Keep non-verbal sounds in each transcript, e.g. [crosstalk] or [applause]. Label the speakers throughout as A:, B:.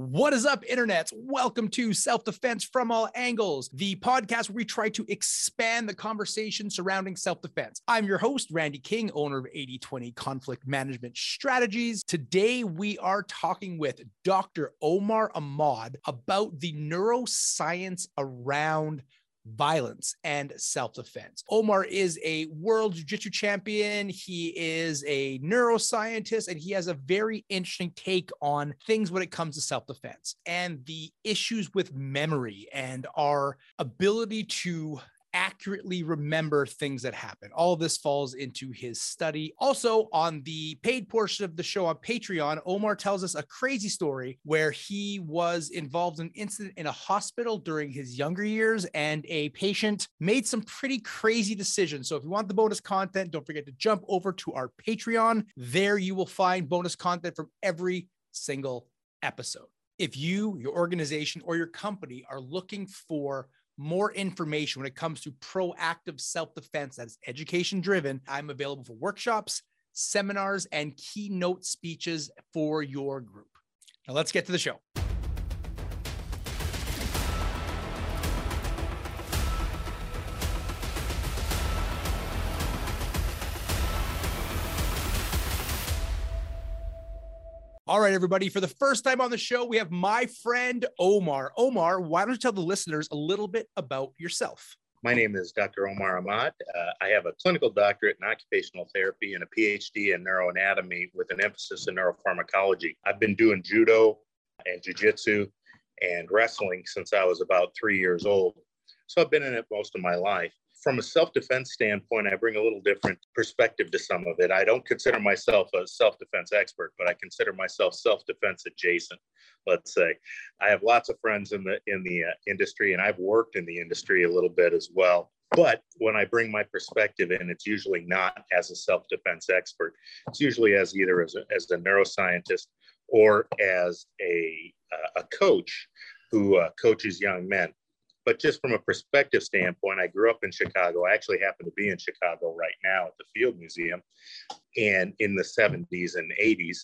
A: What is up, internets? Welcome to Self Defense from All Angles, the podcast where we try to expand the conversation surrounding self defense. I'm your host, Randy King, owner of 8020 Conflict Management Strategies. Today, we are talking with Dr. Omar Ahmad about the neuroscience around violence and self defense. Omar is a world jiu jitsu champion. He is a neuroscientist and he has a very interesting take on things when it comes to self defense and the issues with memory and our ability to accurately remember things that happen. All this falls into his study. Also, on the paid portion of the show on Patreon, Omar tells us a crazy story where he was involved in an incident in a hospital during his younger years and a patient made some pretty crazy decisions. So, if you want the bonus content, don't forget to jump over to our Patreon. There you will find bonus content from every single episode. If you, your organization, or your company are looking for more information when it comes to proactive self defense that is education driven, I'm available for workshops, seminars, and keynote speeches for your group. Now, let's get to the show. All right, everybody. For the first time on the show, we have my friend Omar. Omar, why don't you tell the listeners a little bit about yourself?
B: My name is Dr. Omar Ahmad. Uh, I have a clinical doctorate in occupational therapy and a PhD in neuroanatomy with an emphasis in neuropharmacology. I've been doing judo and jujitsu and wrestling since I was about three years old. So I've been in it most of my life from a self-defense standpoint, I bring a little different perspective to some of it. I don't consider myself a self-defense expert, but I consider myself self-defense adjacent. Let's say I have lots of friends in the in the uh, industry, and I've worked in the industry a little bit as well. But when I bring my perspective in, it's usually not as a self-defense expert. It's usually as either as a, as a neuroscientist or as a uh, a coach who uh, coaches young men. But just from a perspective standpoint, I grew up in Chicago. I actually happen to be in Chicago right now at the Field Museum and in the 70s and 80s.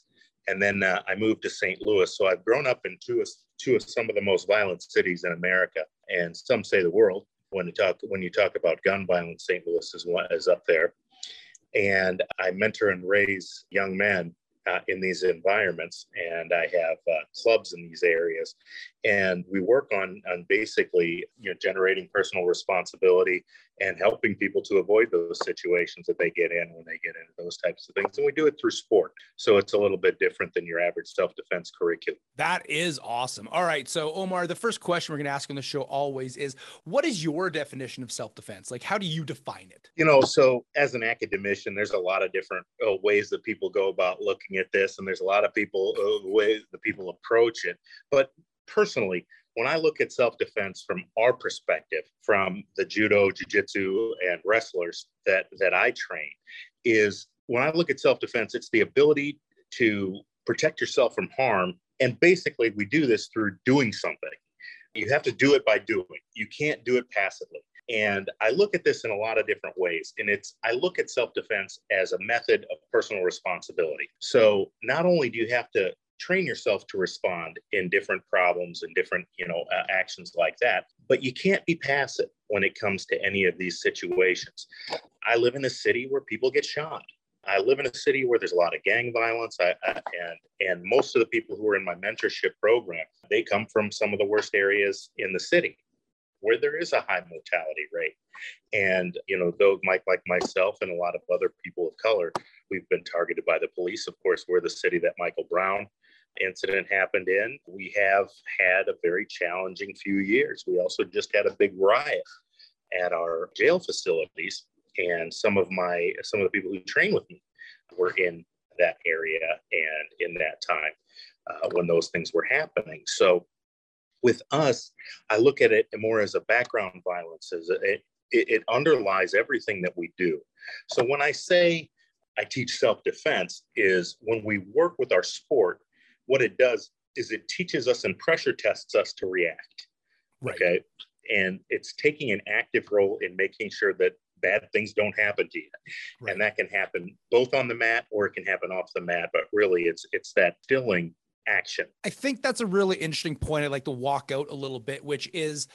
B: And then uh, I moved to St. Louis. So I've grown up in two of, two of some of the most violent cities in America, and some say the world. When you talk when you talk about gun violence, St. Louis is one is up there. And I mentor and raise young men uh, in these environments and i have uh, clubs in these areas and we work on on basically you know generating personal responsibility and helping people to avoid those situations that they get in when they get into those types of things and we do it through sport. So it's a little bit different than your average self-defense curriculum.
A: That is awesome. All right so omar the first question we're going to ask on the show always is what is your definition of self-defense? Like how do you define it?
B: You know so as an academician there's a lot of different uh, ways that people go about looking at this and there's a lot of people uh, ways that people approach it. But personally, when I look at self defense from our perspective, from the judo, jiu-jitsu, and wrestlers that that I train, is when I look at self defense, it's the ability to protect yourself from harm. And basically, we do this through doing something. You have to do it by doing. You can't do it passively. And I look at this in a lot of different ways. And it's, I look at self defense as a method of personal responsibility. So not only do you have to train yourself to respond in different problems and different you know uh, actions like that but you can't be passive when it comes to any of these situations. I live in a city where people get shot i live in a city where there's a lot of gang violence. I, I, and and most of the people who are in my mentorship program they come from some of the worst areas in the city where there is a high mortality rate. And you know though mike like myself and a lot of other people of color we've been targeted by the police of course. We're the city that michael brown incident happened in. We have had a very challenging few years. We also just had a big riot at our jail facilities, and some of my some of the people who train with me were in that area and in that time uh, when those things were happening. So with us, I look at it more as a background violence, as it, it, it underlies everything that we do. So when I say I teach self-defense is when we work with our sport, what it does is it teaches us and pressure tests us to react. Right. Okay. And it's taking an active role in making sure that bad things don't happen to you. Right. And that can happen both on the mat or it can happen off the mat. But really it's it's that filling action.
A: I think that's a really interesting point. I'd like to walk out a little bit, which is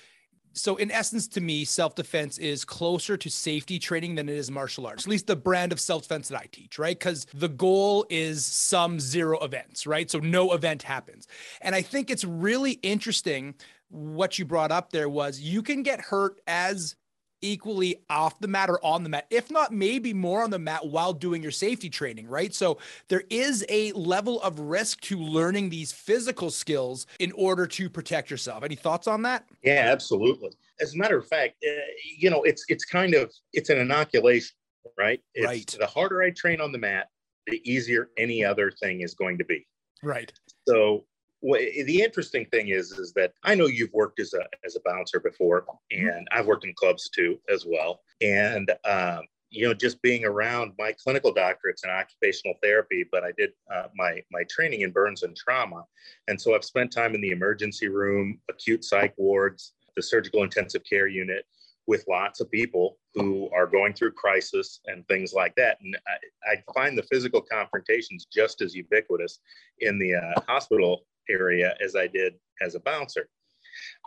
A: so in essence to me self-defense is closer to safety training than it is martial arts at least the brand of self-defense that i teach right? Because the goal is some zero events right? So no event happens. And i think it's really interesting what you brought up there was you can get hurt as equally off the mat or on the mat, if not maybe more on the mat while doing your safety training, right? So there is a level of risk to learning these physical skills in order to protect yourself. Any thoughts on that?
B: Yeah, absolutely. As a matter of fact, uh, you know, it's it's kind of it's an inoculation, right? It's,
A: right.
B: The harder I train on the mat, the easier any other thing is going to be.
A: Right.
B: So well, the interesting thing is, is that I know you've worked as a as a bouncer before, mm-hmm. and I've worked in clubs too as well. And um, you know, just being around my clinical doctorates in occupational therapy, but I did uh, my my training in burns and trauma, and so I've spent time in the emergency room, acute psych wards, the surgical intensive care unit, with lots of people who are going through crisis and things like that. And I, I find the physical confrontations just as ubiquitous in the uh, hospital area as I did as a bouncer.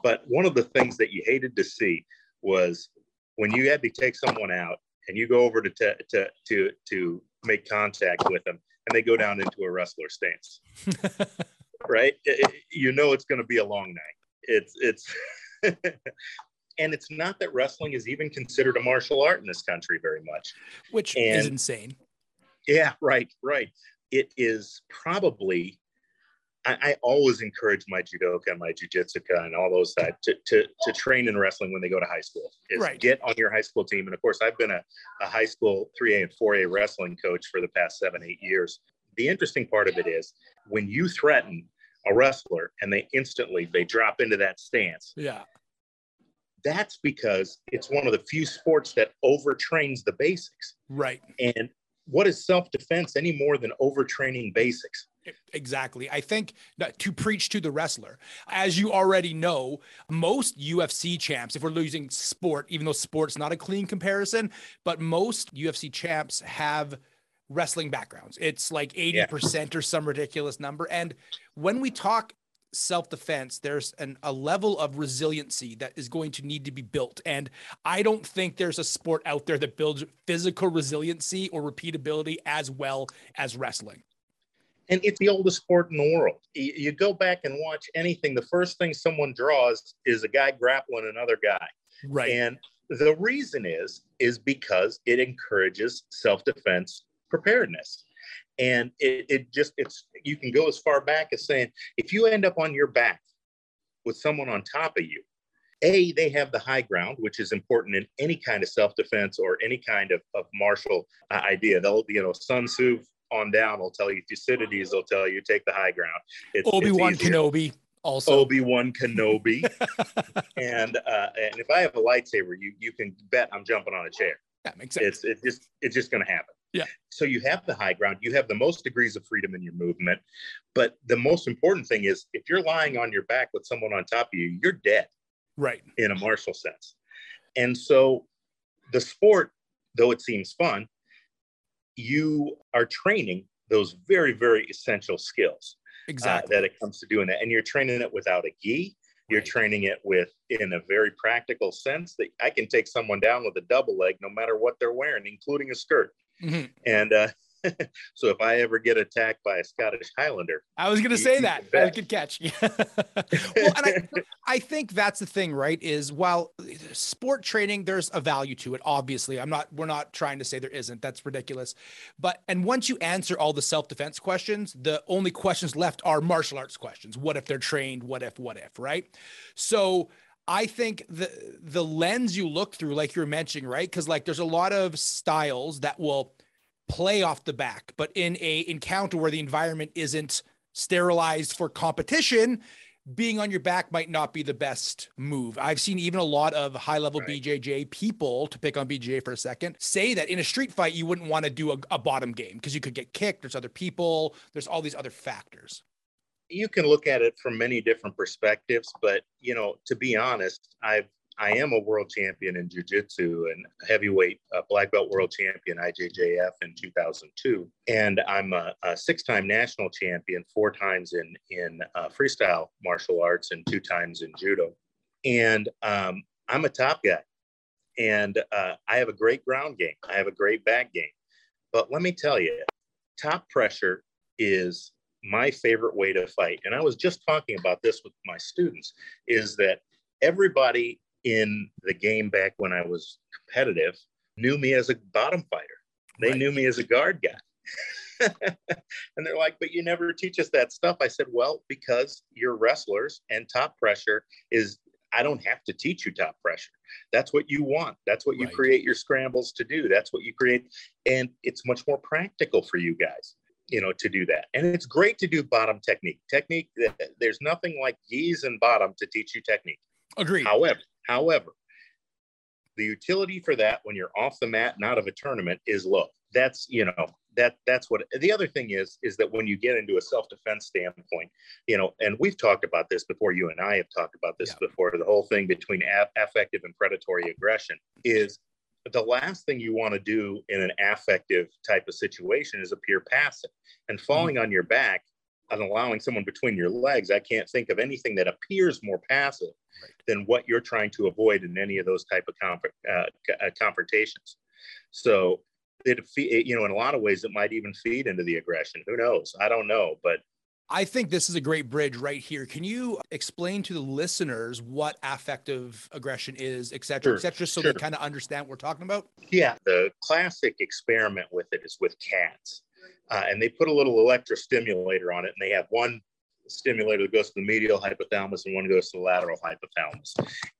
B: But one of the things that you hated to see was when you had to take someone out and you go over to te- to to to make contact with them and they go down into a wrestler stance. [laughs] right? It, it, you know it's going to be a long night. It's it's [laughs] and it's not that wrestling is even considered a martial art in this country very much,
A: which and, is insane.
B: Yeah, right, right. It is probably I, I, always encourage my judoka and my jujitsuka and all those that to, to, to train in wrestling when they go to high school. Is right. get on your high school team. And of course, I've been a, a high school 3A and 4A wrestling coach for the past seven, eight years. The interesting part of it is when you threaten a wrestler and they instantly they drop into that stance.
A: Yeah.
B: That's because it's one of the few sports that overtrains the basics.
A: Right.
B: And what is self-defense any more than overtraining basics?
A: Exactly. I think to preach to the wrestler, as you already know, most UFC champs, if we're losing sport, even though sport's not a clean comparison, but most UFC champs have wrestling backgrounds. It's like 80% yeah. or some ridiculous number. And when we talk self defense, there's an, a level of resiliency that is going to need to be built. And I don't think there's a sport out there that builds physical resiliency or repeatability as well as wrestling
B: and it's the oldest sport in the world. You, go back and watch anything, the first thing someone draws is a guy grappling another guy.
A: Right.
B: And the reason is is because it encourages self-defense preparedness. And it, it just it's you can go as far back as saying if you end up on your back with someone on top of you, a they have the high ground which is important in any kind of self-defense or any kind of, of martial uh, idea they'll you know sun tzu on down will tell you Thucydides will tell you take the high ground.
A: It's, Obi-Wan it's Kenobi also.
B: Obi-Wan Kenobi. [laughs] and uh, and if I have a lightsaber, you you can bet I'm jumping on a chair.
A: That makes sense.
B: It's it just it's just gonna happen.
A: Yeah.
B: So you have the high ground, you have the most degrees of freedom in your movement. But the most important thing is if you're lying on your back with someone on top of you, you're dead.
A: Right.
B: In a martial sense. And so the sport, though it seems fun, you are training those very, very essential skills.
A: Exactly.
B: Uh, that it comes to doing that. And you're training it without a gi. You're right. training it with, in a very practical sense, that I can take someone down with a double leg no matter what they're wearing, including a skirt. Mm-hmm. And uh, [laughs] so if I ever get attacked by a Scottish Highlander,
A: I was going to say that. A good catch. [laughs] well, and I, [laughs] I think that's the thing, right? Is while sport training, there's a value to it. Obviously, I'm not. We're not trying to say there isn't. That's ridiculous. But and once you answer all the self defense questions, the only questions left are martial arts questions. What if they're trained? What if? What if? Right? So. I think the the lens you look through, like you're mentioning, right? Because like there's a lot of styles that will play off the back, but in a encounter where the environment isn't sterilized for competition, being on your back might not be the best move. I've seen even a lot of high level right. BJJ people, to pick on BJJ for a second, say that in a street fight, you wouldn't want to do a, a bottom game because you could get kicked. There's other people, there's all these other factors.
B: You can look at it from many different perspectives, but you know, to be honest, I've I am a world champion in jiu-jitsu and heavyweight uh, black belt world champion IJJF in 2002. And I'm a, a six-time national champion, four times in, in uh, freestyle martial arts and two times in judo. And um, I'm a top guy. And uh, I have a great ground game. I have a great back game. But let me tell you, top pressure is my favorite way to fight. And I was just talking about this with my students is that everybody in the game back when I was competitive knew me as a bottom fighter. They right. knew me as a guard guy. [laughs] and they're like, but you never teach us that stuff. I said, well, because you're wrestlers and top pressure is, I don't have to teach you top pressure. That's what you want. That's what you right. create your scrambles to do. That's what you create. And it's much more practical for you guys you know to do that and it's great to do bottom technique technique there's nothing like gis and bottom to teach you technique
A: Agreed.
B: However, however, the utility for that when you're off the mat and out of a tournament is low. That's you know that that's what the other thing is is that when you get into a self-defense standpoint you know and we've talked about this before you and i have talked about this yeah. before the whole thing between affective and predatory aggression is the last thing you want to do in an affective type of situation is appear passive and falling mm-hmm. on your back and allowing someone between your legs, I can't think of anything that appears more passive right. than what you're trying to avoid in any of those type of uh, uh, confrontations. So it, you know, in a lot of ways, it might even feed into the aggression. Who knows? I don't know, but
A: I think this is a great bridge right here. Can you explain to the listeners what affective aggression is, et cetera, sure, et cetera, so sure. they kind of understand what we're talking about?
B: Yeah. The classic experiment with it is with cats uh, and they put a little electrostimulator on it, and they have one stimulator that goes to the medial hypothalamus and one goes to the lateral hypothalamus.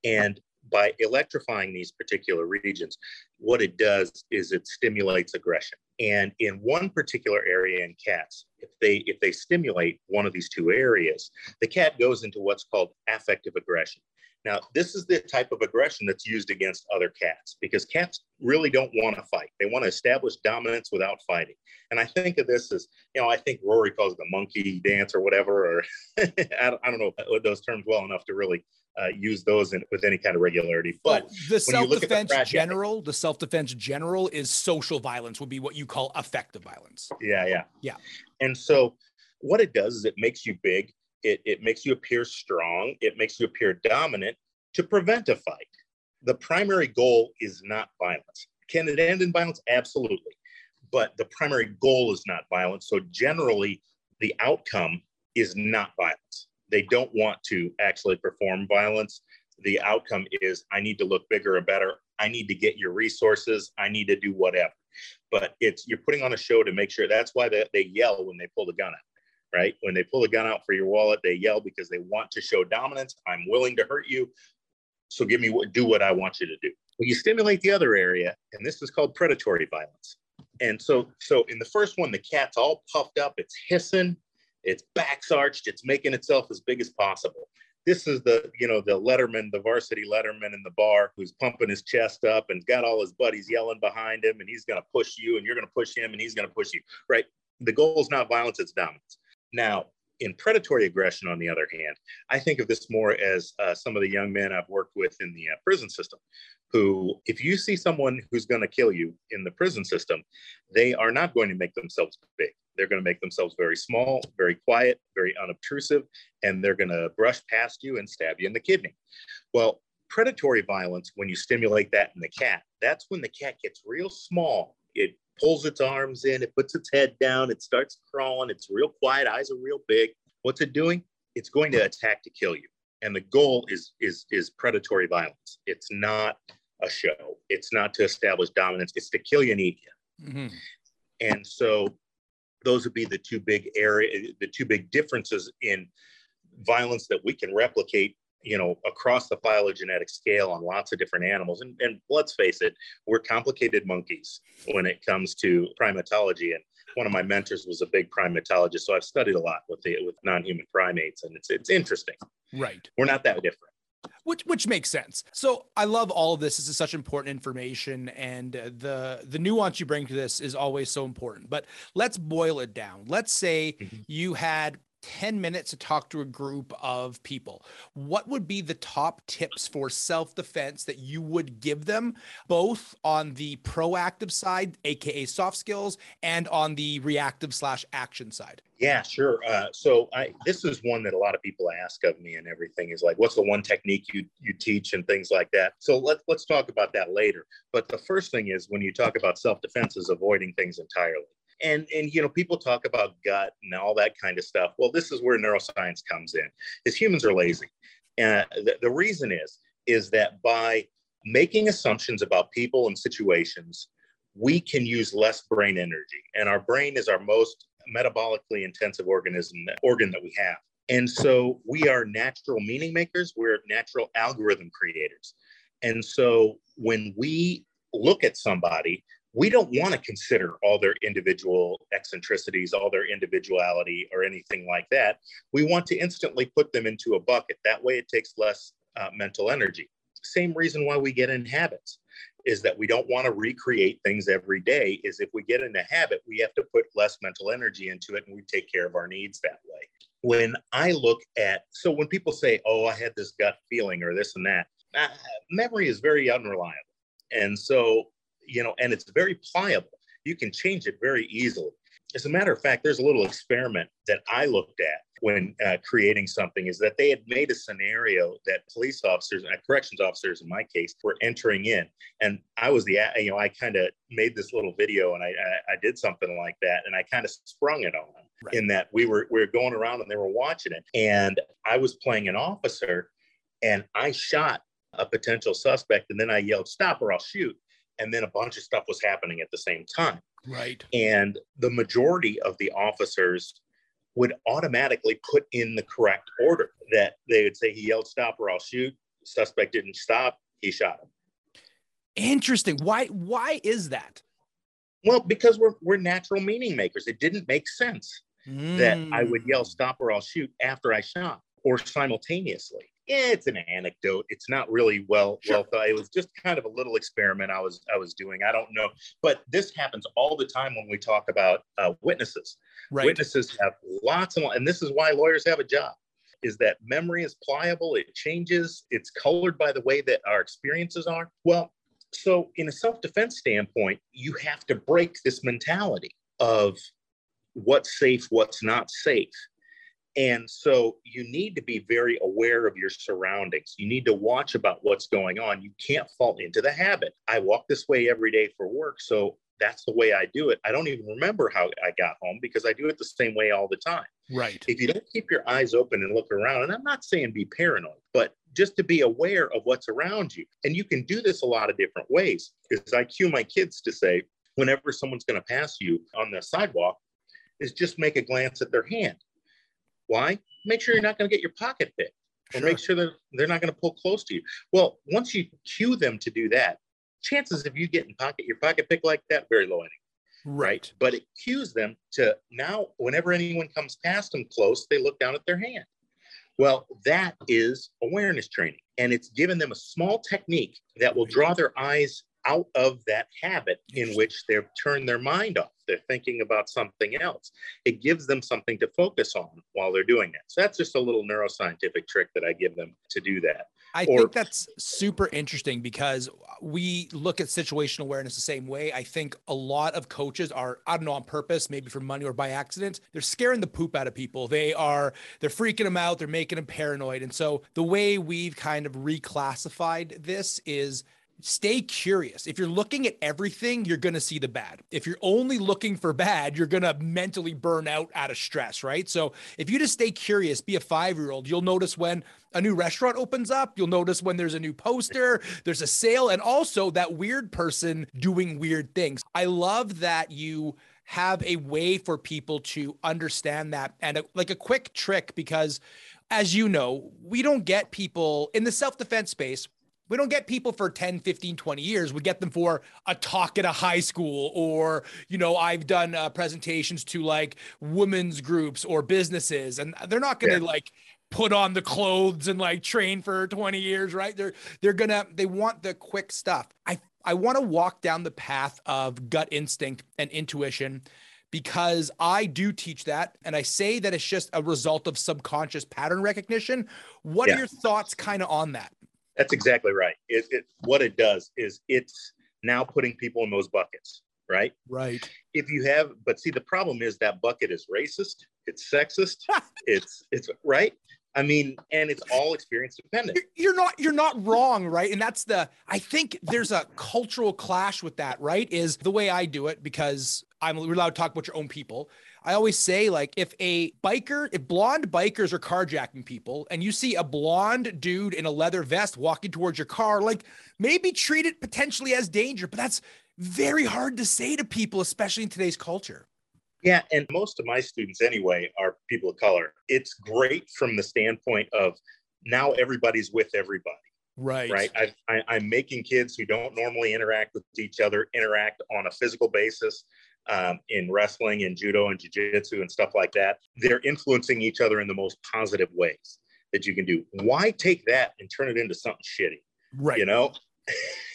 B: And by electrifying these particular regions, what it does is it stimulates aggression. And in one particular area in cats, if they if they stimulate one of these two areas, the cat goes into what's called affective aggression. Now, this is the type of aggression that's used against other cats because cats really don't want to fight. They want to establish dominance without fighting. And I think of this as, you know, I think Rory calls it the monkey dance or whatever, or [laughs] I, don't, I, don't, know those terms well enough to really uh, use those in, with any kind of regularity. But
A: well, the self-defense the general, the self-defense general is social violence would be what you call affective violence.
B: Yeah, yeah.
A: Yeah.
B: And so what it does is it makes you big it, it makes you appear strong, it makes you appear dominant to prevent a fight. The primary goal is not violence. Can it end in violence? Absolutely. But the primary goal is not violence. So generally, the outcome is not violence. They don't want to actually perform violence. The outcome is I need to look bigger or better. I need to get your resources. I need to do whatever. But it's you're putting on a show to make sure that's why they, they yell when they pull the gun out right? When they pull the gun out for your wallet, they yell because they want to show dominance. I'm willing to hurt you. So give me what, do what I want you to do. Well, you stimulate the other area, and this is called predatory violence. And so, so in the first one, the cat's all puffed up, it's hissing, its back's arched, it's making itself as big as possible. This is the, you know, the letterman, the varsity letterman in the bar who's pumping his chest up and got all his buddies yelling behind him, and he's going to push you, and you're going to push him, and he's going to push you, right? The goal is not violence, it's dominance. Now, in predatory aggression, on the other hand, I think of this more as uh, some of the young men I've worked with in the uh, prison system, who, if you see someone who's going to kill you in the prison system, they are not going to make themselves big. They're going to make themselves very small, very quiet, very unobtrusive, and they're going to brush past you and stab you in the kidney. Well, predatory violence, when you stimulate that in the cat, that's when the cat gets real small. It pulls its arms in, it puts its head down, it starts crawling, it's real quiet, eyes are real big. What's it doing? It's going to attack to kill you. And the goal is is is predatory violence. It's not a show. It's not to establish dominance. It's to kill you and eat you. Mm-hmm. And so those would be the two big area, the two big differences in violence that we can replicate you know, across the phylogenetic scale on lots of different animals. And, and let's face it, we're complicated monkeys when it comes to primatology. And one of my mentors was a big primatologist, so I've studied a lot with the with non-human primates, and it's it's interesting.
A: Right.
B: We're not that different
A: which which makes sense. So I love all of this. This is such important information, and uh, the the nuance you bring to this is always so important. But let's boil it down. Let's say mm-hmm. you had 10 minutes to talk to a group of people, what would be the top tips for self defense that you would give them, both on the proactive side, AKA soft skills, and on the reactive slash action side?
B: Yeah, sure. Uh, so I, this is one that a lot of people ask of me, and everything is like, "What's the one technique you you teach?" and things like that. So let's, let's talk about that later. But the first thing is when you talk about self defense, is avoiding things entirely and and you know people talk about gut and all that kind of stuff. Well this is where neuroscience comes in is humans are lazy. And the, the reason is is that by making assumptions about people and situations we can use less brain energy and our brain is our most metabolically intensive organism organ that we have. And so we are natural meaning makers we're natural algorithm creators. And so when we look at somebody we don't want to consider all their individual eccentricities, all their individuality, or anything like that. We want to instantly put them into a bucket. That way, it takes less uh, mental energy. Same reason why we get in habits is that we don't want to recreate things every day. Is if we get in a habit, we have to put less mental energy into it, and we take care of our needs that way. When I look at, so when people say, "Oh, I had this gut feeling" or this and that, uh, memory is very unreliable. And so you know, and it's very pliable. You can change it very easily. As a matter of fact, there's a little experiment that I looked at when uh, creating something is that they had made a scenario that police officers, uh, corrections officers in my case, were entering in. And I was the, you know, I kind of made this little video and I, I, I, did something like that. And I kind of sprung it on them right. in that we were, we were going around and they were watching it. And I was playing an officer and I shot a potential suspect and then I yelled, stop or I'll shoot and then a bunch of stuff was happening at the same time.
A: Right.
B: And the majority of the officers would automatically put in the correct order that they would say he yelled stop or I'll shoot. Suspect didn't stop, he shot him.
A: Interesting. Why why is that?
B: Well, because we're we're natural meaning makers. It didn't make sense mm. that I would yell stop or I'll shoot after I shot or simultaneously it's an anecdote. It's not really well sure. well thought. It was just kind of a little experiment I was I was doing. I don't know, but this happens all the time when we talk about uh, witnesses. Right. Witnesses have lots and and this is why lawyers have a job. Is that memory is pliable? It changes. It's colored by the way that our experiences are. Well, so in a self-defense standpoint, you have to break this mentality of what's safe, what's not safe and so you need to be very aware of your surroundings. You need to watch about what's going on. You can't fall into the habit. I walk this way every day for work. So that's the way I do it. I don't even remember how I got home because I do it the same way all the time.
A: Right.
B: If you don't keep your eyes open and look around, and I'm not saying be paranoid, but just to be aware of what's around you. And you can do this a lot of different ways. Because I cue my kids to say, whenever someone's going to pass you on the sidewalk, is just make a glance at their hand why? Make sure you're not going to get your pocket picked or sure. make sure that they're not going to pull close to you. Well, once you cue them to do that, chances of you getting pocket your pocket pick like that very low anyway. Right. But it cues them to now, whenever anyone comes past them close, they look down at their hand. Well, that is awareness training. And it's given them a small technique that will draw their eyes out of that habit in which they've turned their mind off. They're thinking about something else. It gives them something to focus on while they're doing that. So that's just a little neuroscientific trick that I give them to do that.
A: I or, think that's super interesting because we look at situational awareness the same way. I think a lot of coaches are, I don't know, on purpose, maybe for money or by accident, they're scaring the poop out of people. They are, they're freaking them out. They're making them paranoid. And so the way we've kind of reclassified this is stay curious. If you're looking at everything, you're going to see the bad. If you're only looking for bad, you're going to mentally burn out out of stress, right? So if you just stay curious, be a five year old, you'll notice when a new restaurant opens up, you'll notice when there's a new poster, there's a sale, and also that weird person doing weird things. I love that you have a way for people to understand that and a, like a quick trick because as you know, we don't get people in the self defense space we don't get people for 10 15 20 years we get them for a talk at a high school or you know i've done uh, presentations to like women's groups or businesses and they're not going to yeah. like put on the clothes and like train for 20 years right they're they're gonna they want the quick stuff i i want to walk down the path of gut instinct and intuition because I do teach that. And I say that it's just a result of subconscious pattern recognition. What yeah. are your thoughts kind of on that?
B: That's exactly right. It, it, what it does is it's now putting people in those buckets, right?
A: Right.
B: If you have, but see, the problem is that bucket is racist, it's sexist, [laughs] it's, it's right. I mean, and it's all experience dependent.
A: You're not you're not wrong, right? And that's the I think there's a cultural clash with that, right? Is the way I do it because I'm we're allowed to talk about your own people. I always say, like, if a biker, if blonde bikers are carjacking people and you see a blonde dude in a leather vest walking towards your car, like maybe treat it potentially as danger, but that's very hard to say to people, especially in today's culture.
B: Yeah, and most of my students anyway are people of color. It's great from the standpoint of now everybody's with everybody.
A: Right.
B: Right. I, I, am making kids who don't normally interact with each other interact on a physical basis um, in wrestling and judo and jiu-jitsu and stuff like that. They're influencing each other in the most positive ways that you can do. Why take that and turn it into something shitty?
A: Right.
B: You know?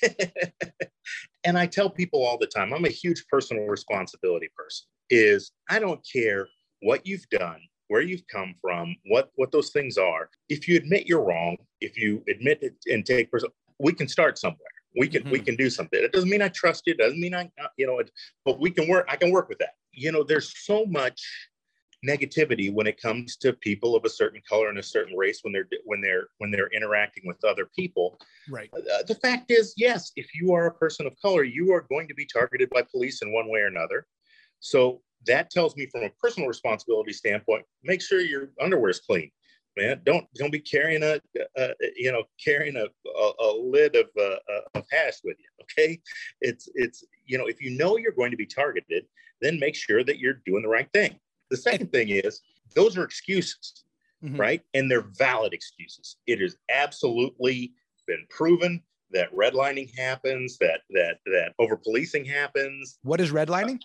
B: [laughs] and I tell people all the time, I'm a huge personal responsibility person is I don't care what you've done, where you've come from, what what those things are. If you admit you're wrong, if you admit it and take person, we can start somewhere. We can mm-hmm. we can do something. It doesn't mean I trust you. It doesn't mean I you know. But we can work. I can work with that. You know, there's so much negativity when it comes to people of a certain color and a certain race when they're when they're when they're interacting with other people
A: right
B: uh, the fact is yes if you are a person of color you are going to be targeted by police in one way or another so that tells me from a personal responsibility standpoint, make sure your underwear is clean. Man, don't don't be carrying a, you know carrying a, a, a lid of, uh, of hash with you. Okay, it's it's you know if you know you're going to be targeted, then make sure that you're doing the right thing. The second thing is those are excuses, mm-hmm. right? And they're valid excuses. It has absolutely been proven that redlining happens, that that that over policing happens.
A: What is redlining?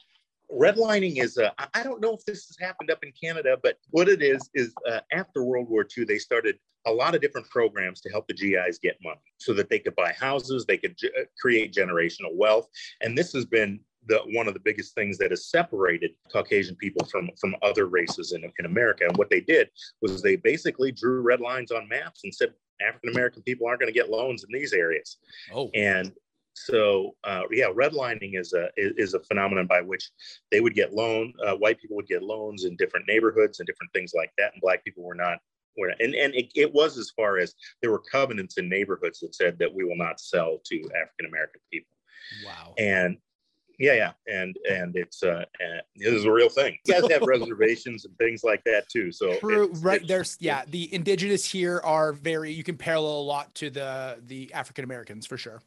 B: Redlining is uh, i don't know if this has happened up in canada but what it is is uh, after world war ii they started a lot of different programs to help the gis get money so that they could buy houses they could uh, create generational wealth and this has been the one of the biggest things that has separated Caucasian people from from other races in, in America. And what they did was they basically drew red lines on maps and said African American people aren't going to get loans in these areas.
A: Oh.
B: And so uh, yeah, redlining is a is a phenomenon by which they would get loan. Uh, white people would get loans in different neighborhoods and different things like that, and black people were not. Were not, and and it, it was as far as there were covenants in neighborhoods that said that we will not sell to African American people.
A: Wow.
B: And yeah, yeah, and and it's uh, uh this is a real thing. You [laughs] guys have reservations and things like that too. So
A: True, it's, right it's, there's yeah, the indigenous here are very you can parallel a lot to the the African Americans for sure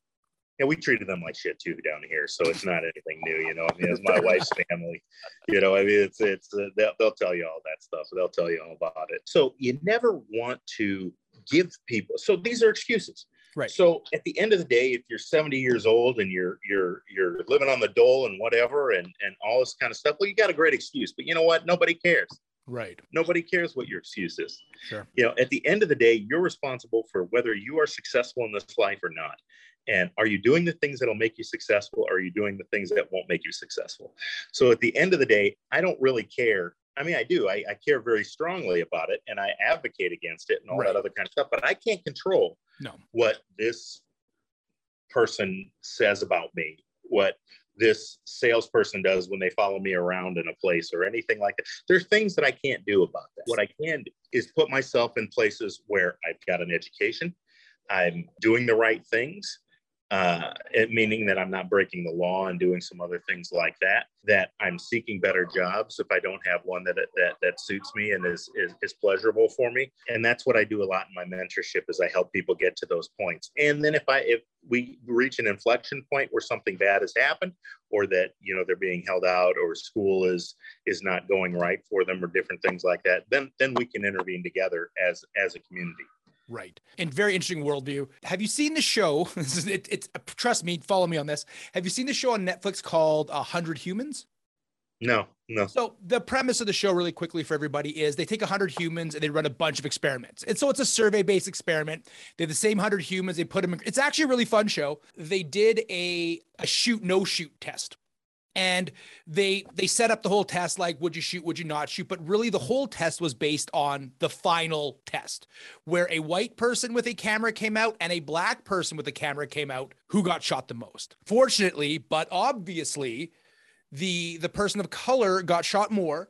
B: yeah, we treated them like shit too down here, so it's not anything new, you know. I mean, it's my [laughs] wife's family, you know. I mean, it's it's uh, they'll, they'll tell you all that stuff. They'll tell you all about it. So you never want to give people. So these are excuses,
A: right?
B: So at the end of the day, if you're 70 years old and you're you're you're living on the dole and whatever, and and all this kind of stuff, well, you got a great excuse. But you know what? Nobody cares.
A: Right.
B: Nobody cares what your excuse is.
A: Sure.
B: You know, at the end of the day, you're responsible for whether you are successful in this life or not. And are you doing the things that'll make you successful? Or are you doing the things that won't make you successful? So at the end of the day, I don't really care. I mean, I do. I, I care very strongly about it and I advocate against it and all right. that other kind of stuff, but I can't control
A: no.
B: what this person says about me, what this salesperson does when they follow me around in a place or anything like that. There's things that I can't do about that. What I can do is put myself in places where I've got an education, I'm doing the right things, uh, it, meaning that I'm not breaking the law and doing some other things like that. That I'm seeking better jobs if I don't have one that that that suits me and is, is is pleasurable for me. And that's what I do a lot in my mentorship is I help people get to those points. And then if I if we reach an inflection point where something bad has happened, or that you know they're being held out, or school is is not going right for them, or different things like that, then then we can intervene together as as a community.
A: Right. And very interesting worldview. Have you seen the show? [laughs] it, it's trust me, follow me on this. Have you seen the show on Netflix called A Hundred Humans?
B: No, no.
A: So the premise of the show, really quickly for everybody, is they take hundred humans and they run a bunch of experiments. And so it's a survey-based experiment. They have the same hundred humans. They put them. In, it's actually a really fun show. They did a a shoot no shoot test. And they they set up the whole test like would you shoot would you not shoot? But really the whole test was based on the final test where a white person with a camera came out and a black person with a camera came out who got shot the most. Fortunately but obviously the the person of color got shot more.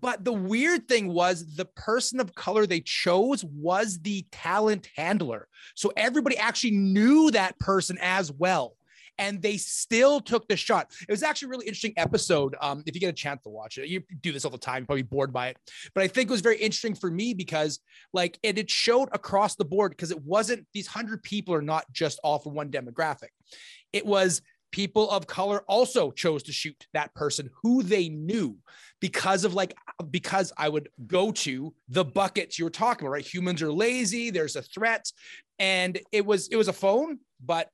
A: But the weird thing was the person of color they chose was the talent handler. So everybody actually knew that person as well and they still took the shot. It was actually a really interesting episode. Um, if you get a chance to watch it, you do this all the time, probably bored by it. But I think it was very interesting for me because like it, it showed across the board because it wasn't these hundred people are not just all for one demographic. It was people of color also chose to shoot that person who they knew because of like because I would go to the buckets you were talking about, right? Humans are lazy, there's a threat. And it was it was a phone, but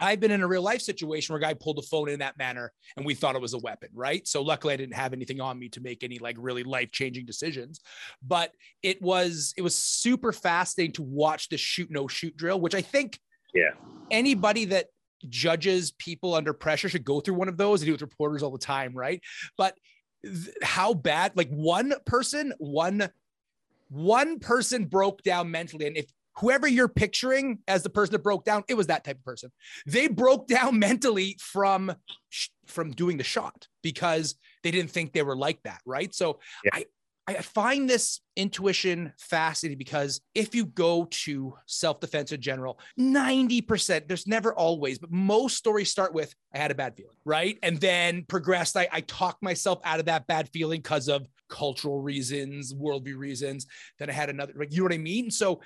A: I've been in a real life situation where a guy pulled a phone in that manner and we thought it was a weapon, right? So luckily I didn't have anything on me to make any like really life-changing decisions. But it was it was super fascinating to watch the shoot no shoot drill, which I think
B: yeah
A: anybody that judges people under pressure should go through one of those. They do with reporters all the time, right? But th- how bad like one person, one one person broke down mentally and if whoever you're picturing as the person that broke down, it was that type of person. They broke down [laughs] mentally from from doing the shot because they didn't think they were like that, right? So yeah. I I find this intuition fascinating because if you go to self defense in general, 90%, there's never always, but most stories start with, I had a bad feeling, right? And then progressed. I, I talked myself out of that bad feeling because of cultural reasons, worldview reasons. Then I had another, like, you know what I mean? So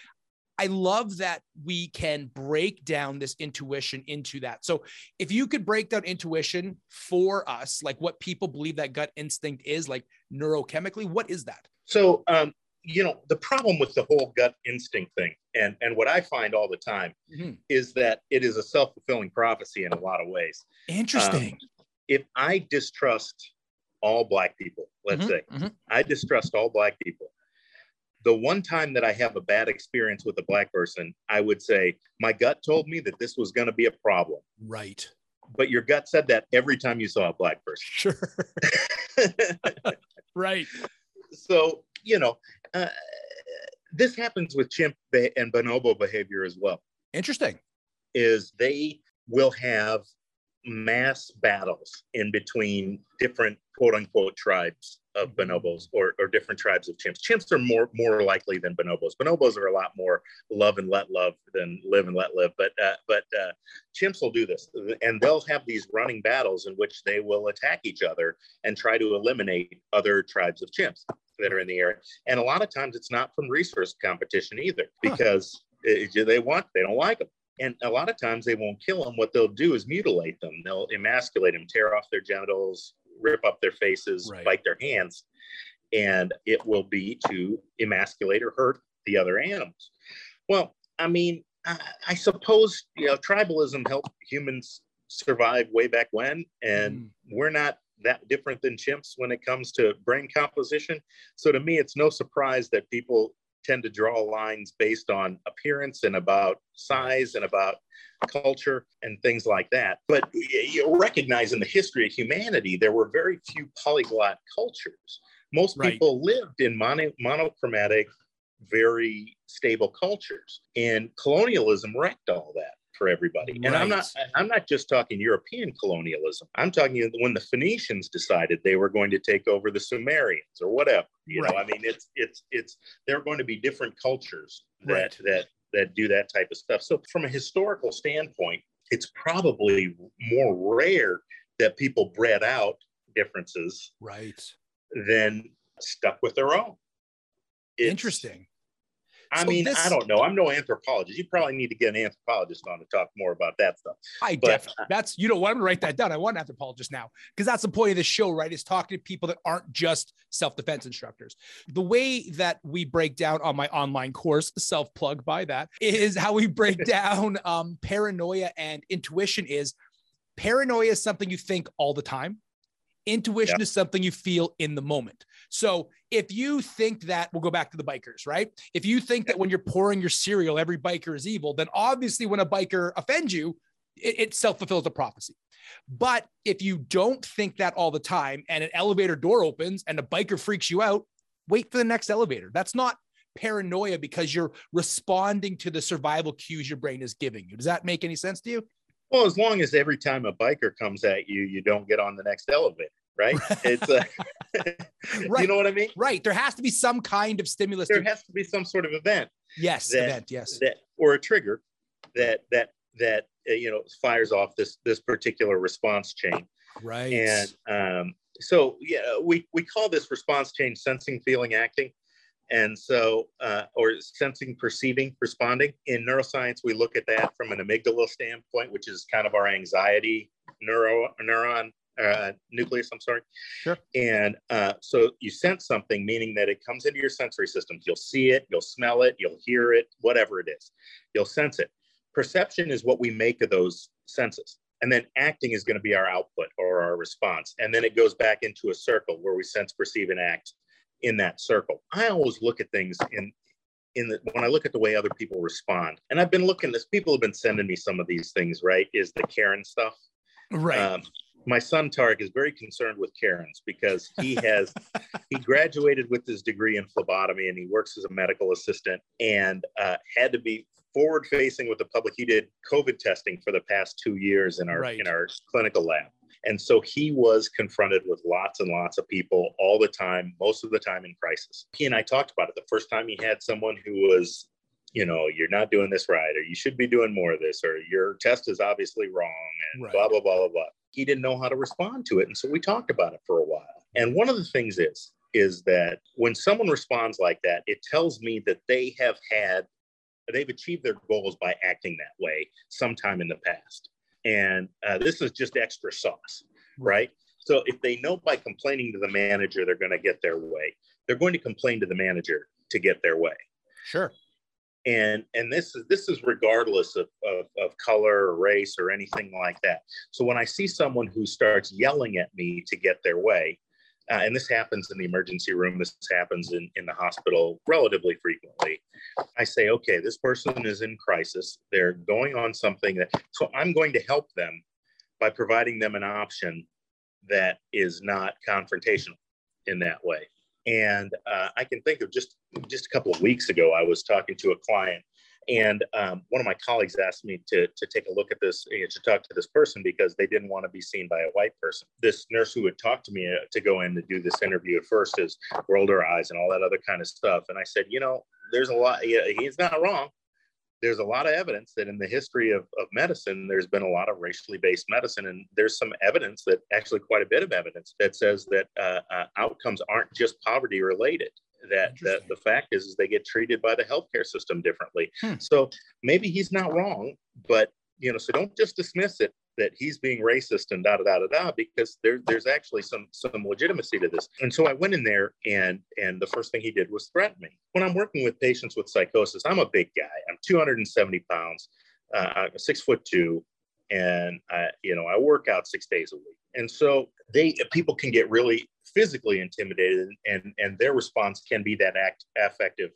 A: I love that we can break down this intuition into that. So, if you could break down intuition for us, like what people believe that gut instinct is, like neurochemically, what is that?
B: So, um, you know, the problem with the whole gut instinct thing, and and what I find all the time, mm-hmm. is that it is a self fulfilling prophecy in a lot of ways.
A: Interesting.
B: Um, if I distrust all black people, let's mm-hmm. say, mm-hmm. I distrust all black people the one time that I have a bad experience with a black person, I would say, my gut told me that this was going to be a problem.
A: Right.
B: But your gut said that every time you saw a black person.
A: Sure. [laughs] right.
B: So, you know, uh, this happens with chimp and bonobo behavior as well.
A: Interesting.
B: Is they will have mass battles in between different quote unquote tribes of mm-hmm. bonobos or, or different tribes of chimps. Chimps are more more likely than bonobos. Bonobos are a lot more love and let love than live and let live. But uh, but uh, chimps will do this, and they'll have these running battles in which they will attack each other and try to eliminate other tribes of chimps that are in the area. And a lot of times, it's not from resource competition either, because huh. it, they want they don't like them. And a lot of times they won't kill them. What they'll do is mutilate them. They'll emasculate them, tear off their genitals, rip up their faces, right. bite their hands, and it will be to emasculate or hurt the other animals. Well, I mean, I, I suppose you know tribalism helped humans survive way back when, and mm. we're not that different than chimps when it comes to brain composition. So to me, it's no surprise that people tend to draw lines based on appearance and about size and about culture and things like that. But you recognize in the history of humanity, there were very few polyglot cultures. Most right. people lived in mono, monochromatic, very stable cultures, and colonialism wrecked all that for everybody. Right. And I'm not I'm not just talking European colonialism. I'm talking when the Phoenicians decided they were going to take over the Sumerians or whatever. You right. know, I mean it's it's it's there are going to be different cultures that right. that that do that type of stuff. So from a historical standpoint, it's probably more rare that people bred out differences
A: right
B: than stuck with their own.
A: It's, Interesting.
B: I so mean, this, I don't know. I'm no anthropologist. You probably need to get an anthropologist on to talk more about that stuff.
A: I but, definitely. That's you know what I'm gonna write that down. I want an anthropologist now because that's the point of the show, right? Is talking to people that aren't just self-defense instructors. The way that we break down on my online course, self-plug by that, is how we break [laughs] down um, paranoia and intuition. Is paranoia is something you think all the time Intuition yeah. is something you feel in the moment. So if you think that, we'll go back to the bikers, right? If you think that when you're pouring your cereal, every biker is evil, then obviously when a biker offends you, it, it self fulfills the prophecy. But if you don't think that all the time and an elevator door opens and a biker freaks you out, wait for the next elevator. That's not paranoia because you're responding to the survival cues your brain is giving you. Does that make any sense to you?
B: Well, as long as every time a biker comes at you, you don't get on the next elevator, right? It's uh, [laughs]
A: right.
B: you know what I mean?
A: Right. There has to be some kind of stimulus.
B: There
A: to-
B: has to be some sort of event
A: yes,
B: that-
A: event. Yes.
B: that or a trigger that that that uh, you know fires off this this particular response chain.
A: right.
B: And um, so yeah, we we call this response chain sensing, feeling, acting. And so, uh, or sensing, perceiving, responding. In neuroscience, we look at that from an amygdala standpoint, which is kind of our anxiety neuro neuron uh, nucleus. I'm sorry.
A: Sure.
B: And uh, so you sense something, meaning that it comes into your sensory systems. You'll see it, you'll smell it, you'll hear it, whatever it is. You'll sense it. Perception is what we make of those senses. And then acting is going to be our output or our response. And then it goes back into a circle where we sense, perceive, and act in that circle. I always look at things in in the when I look at the way other people respond. And I've been looking this, people have been sending me some of these things, right? Is the Karen stuff.
A: right.
B: Um, my son Tarek is very concerned with Karens because he has [laughs] he graduated with his degree in phlebotomy and he works as a medical assistant and uh, had to be forward facing with the public. He did COVID testing for the past two years in our
A: Right.
B: in our clinical lab. And so he was confronted with lots and lots of people all the time, most of the time in crisis. He and I talked about it. The first time he had someone who was, you know, you're not doing this right, or you should be doing more of this, or your test is obviously wrong, and
A: Right.
B: blah, blah, blah, blah, blah. He didn't know how to respond to it. And so we talked about it for a while. And one of the things is, is that when someone responds like that, it tells me that they have had, they've achieved their goals by acting that way sometime in the past. And uh, this is just extra sauce, right? So if they know by complaining to the manager they're going to get their way, they're going to complain to the manager to get their way.
A: Sure.
B: And and this is this is regardless of, of, of color or race or anything like that. So when I see someone who starts yelling at me to get their way, uh, and this happens in the emergency room, this happens in, in the hospital relatively frequently. I say, okay, this person is in crisis. They're going on something that, so I'm going to help them by providing them an option that is not confrontational in that way. And uh, I can think of just just a couple of weeks ago, I was talking to a client, and um, one of my colleagues asked me to to take a look at this, eh, to talk to this person because they didn't want to be seen by a white person. This nurse who had talked to me uh, to go in to do this interview at first is rolled her eyes and all that other kind of stuff. And I said, you know, there's a lot. Yeah, he's not wrong there's a lot of evidence that in the history of, of medicine, there's been a lot of racially based medicine. And there's some evidence that actually quite a bit of evidence that says that uh, uh, outcomes aren't just poverty related. That, that the fact is, is they get treated by the healthcare system differently.
A: Hmm.
B: So maybe he's not wrong, but you know, so don't just dismiss it that he's being racist and da da da da da because there, there's actually some some legitimacy to this. And so I went in there and and the first thing he did was threaten me. When I'm working with patients with psychosis, I'm a big guy. I'm 270 pounds, uh, I'm six foot two, and I, you know I work out six days a week. And so they people can get really physically intimidated, and and their response can be that act affective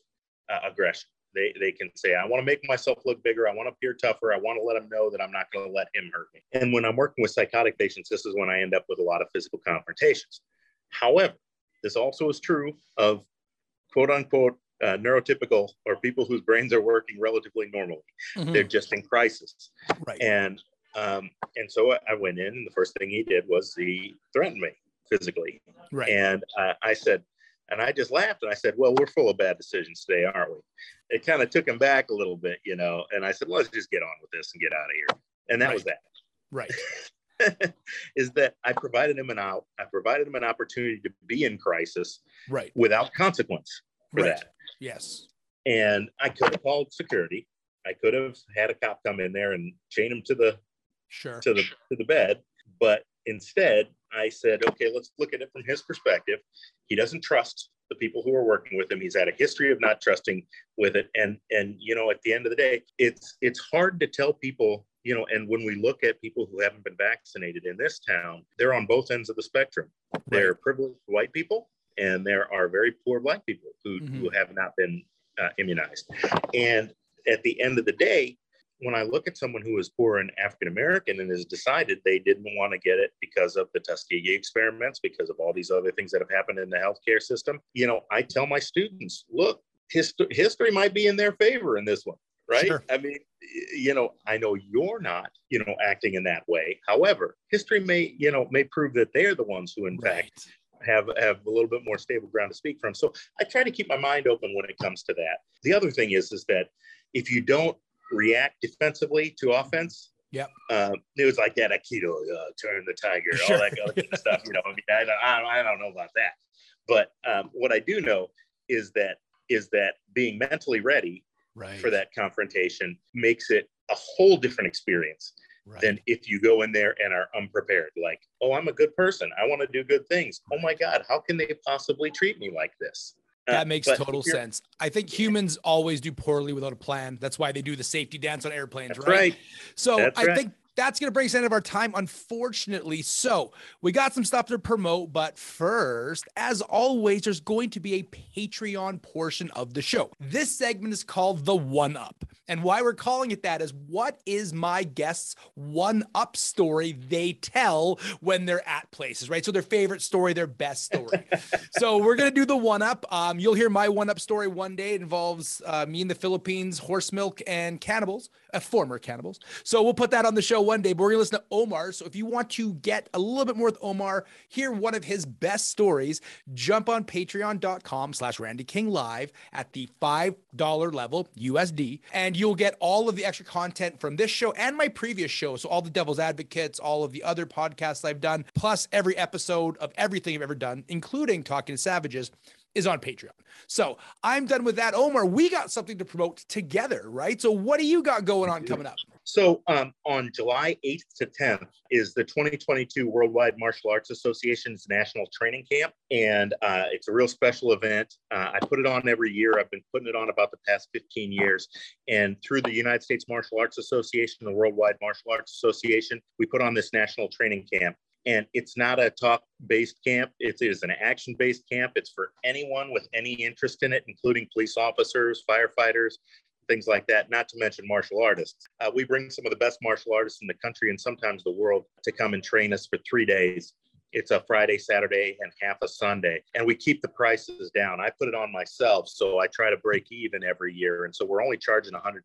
B: uh, aggression. They, they can say, I want to make myself look bigger. I want to appear tougher. I want to let them know that I'm not going to let him hurt me. And when I'm working with psychotic patients, this is when I end up with a lot of physical confrontations. However, this also is true of quote unquote uh, neurotypical or people whose brains are working relatively normally.
A: Mhm.
B: They're just in crisis.
A: Right.
B: And um, and so I- went in, and the first thing he did was he threatened me physically.
A: right.
B: And uh, I said, and I just laughed and I said, well, we're full of bad decisions today, aren't we? It kind of took him back a little bit, you know. And I said, let's just get on with this and get out of here. And that was that.
A: right. [laughs]
B: is that I provided him an out. I provided him an opportunity to be in crisis
A: Right.
B: without consequence for
A: Right.
B: that.
A: Yes.
B: And I could have called security. I could have had a cop come in there and chain him to the
A: Sure.
B: to the to the bed. But instead, I said, okay, let's look at it from his perspective. He doesn't trust the people who are working with him. He's had a history of not trusting with it. And and you know, at the end of the day, it's it's hard to tell people, you know, and when we look at people who haven't been vaccinated in this town, they're on both ends of the spectrum. They're privileged white people and there are very poor black people who,
A: Mhm.
B: who have not been uh, immunized. And at the end of the day, when I look at someone who is poor and African American and has decided they didn't want to get it because of the Tuskegee experiments, because of all these other things that have happened in the healthcare system, you know, I tell my students, look, hist- history might be in their favor in this one, right? Sure. I mean, you know, I know you're not, you know, acting in that way. However, history may, you know, may prove that they're the ones who, in right. fact, have have a little bit more stable ground to speak from. So I try to keep my mind open when it comes to that. The other thing is is that if you don't react defensively to offense,
A: Yep.
B: Um, it was like that Aikido, uh, turn the tiger, sure. all that kind of [laughs] stuff. You know, I, mean, I, don't, I, don't, know about that. But um, what I do know is that is that being mentally ready right. for that confrontation makes it a whole different experience right. than if you go in there and are unprepared. Like, oh, I'm a good person. I want to do good things. Oh my God, how can they possibly treat me like this?
A: Uh, that makes uh, total sense. I think humans always do poorly without a plan. That's why they do the safety dance on airplanes, right? right? So that's I right. think that's going to bring us end of our time, unfortunately. So we got some stuff to promote, but first, as always, there's going to be a Patreon portion of the show. This segment is called the One Up. And why we're calling it that is what is my guest's one up story they tell when they're at places, right? So their favorite story, their best story. [laughs] so we're going to do the one up. Um, you'll hear my one up story one day. It involves uh, me in the Philippines, horse milk, and cannibals, uh, former cannibals. So we'll put that on the show one day, but we're going to listen to Omar. So if you want to get a little bit more with Omar, hear one of his best stories, jump on patreon.com slash Randy King Live at the $5 level USD, and you'll get all of the extra content from this show and my previous show. So all the Devil's Advocates, all of the other podcasts I've done, plus every episode of everything I've ever done, including Talking to Savages is on Patreon. So I'm done with that. Omar, we got something to promote together, right? So what do you got going on coming up?
B: So um, on July 8th to 10th is the 2022 Worldwide Martial Arts Association's National Training Camp. And uh, it's a real special event. Uh, I put it on every year. I've been putting it on about the past 15 years. And through the United States Martial Arts Association, the Worldwide Martial Arts Association, we put on this national training camp. And it's not a talk based camp, it is an action based camp. It's for anyone with any interest in it, including police officers, firefighters, things like that, not to mention martial artists. Uh, we bring some of the best martial artists in the country and sometimes the world to come and train us for three days. It's a Friday, Saturday, and half a Sunday. And we keep the prices down. I put it on myself. So I try to break even every year. And so we're only charging $150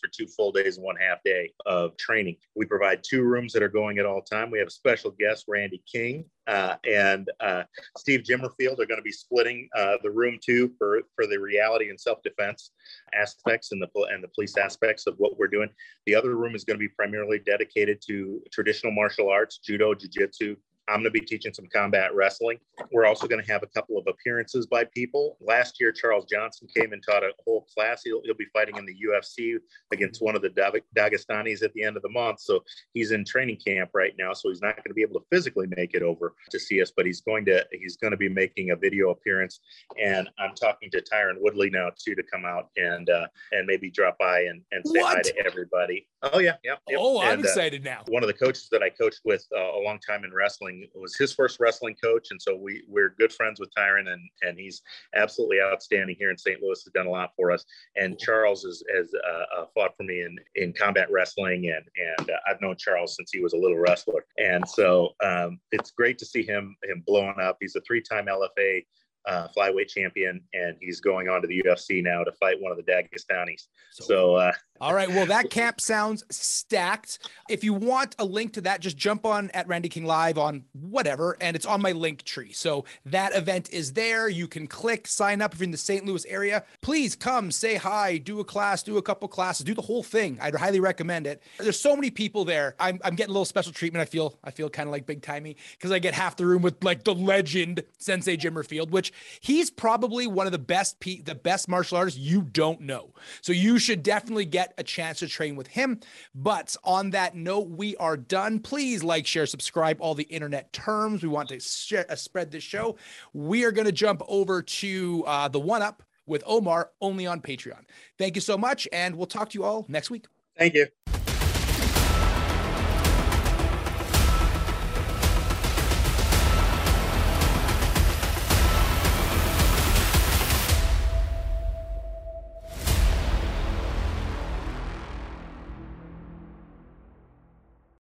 B: for two full days and one half day of training. We provide two rooms that are going at all time. We have a special guest, Randy King, uh, and uh, Steve Jimerfield are going to be splitting uh, the room two for, for the reality and self-defense aspects and the and the police aspects of what we're doing. The other room is going to be primarily dedicated to traditional martial arts, judo, jiu-jitsu, I'm going to be teaching some combat wrestling. We're also going to have a couple of appearances by people. Last year, Charles Johnson came and taught a whole class. He'll, he'll be fighting in the UFC against one of the Dagestanis at the end of the month. So he's in training camp right now. So he's not going to be able to physically make it over to see us, but he's going to he's going to be making a video appearance. And I'm talking to Tyron Woodley now too to come out and uh, and maybe drop by and, and say what? hi to everybody. Oh yeah, yeah.
A: Yep. Oh, I'm and, uh, excited uh, now.
B: One of the coaches that I coached with uh, a long time in wrestling wrestling was his first wrestling coach, and so we we're good friends with Tyron, and and he's absolutely outstanding here in St. Louis. Has done a lot for us, and Charles is, has uh, uh, fought for me in in combat wrestling, and and uh, I've known Charles since he was a little wrestler, and so um, it's great to see him him blowing up. He's a three time LFA uh, flyweight champion, and he's going on to the UFC now to fight one of the Dagestanis. So, so uh,
A: all right. Well, that camp sounds stacked. If you want a link to that, just jump on at Randy King Live on whatever, and it's on my link tree. So that event is there. You can click, sign up if you're in the St. Louis area. Please come, say hi, do a class, do a couple classes, do the whole thing. I'd highly recommend it. There's so many people there. I'm, I'm getting a little special treatment. I feel I feel kind of like big timey because I get half the room with like the legend Sensei Jimerfield, which he's probably one of the best pe- the best martial artists you don't know. So you should definitely get a chance to train with him. But on that note, we are done. Please like, share, subscribe, all the internet terms. We want to share, uh, spread this show. We are going to jump over to uh, the one up with Omar only on Patreon. Thank you so much. And we'll talk to you all next week.
B: Thank you.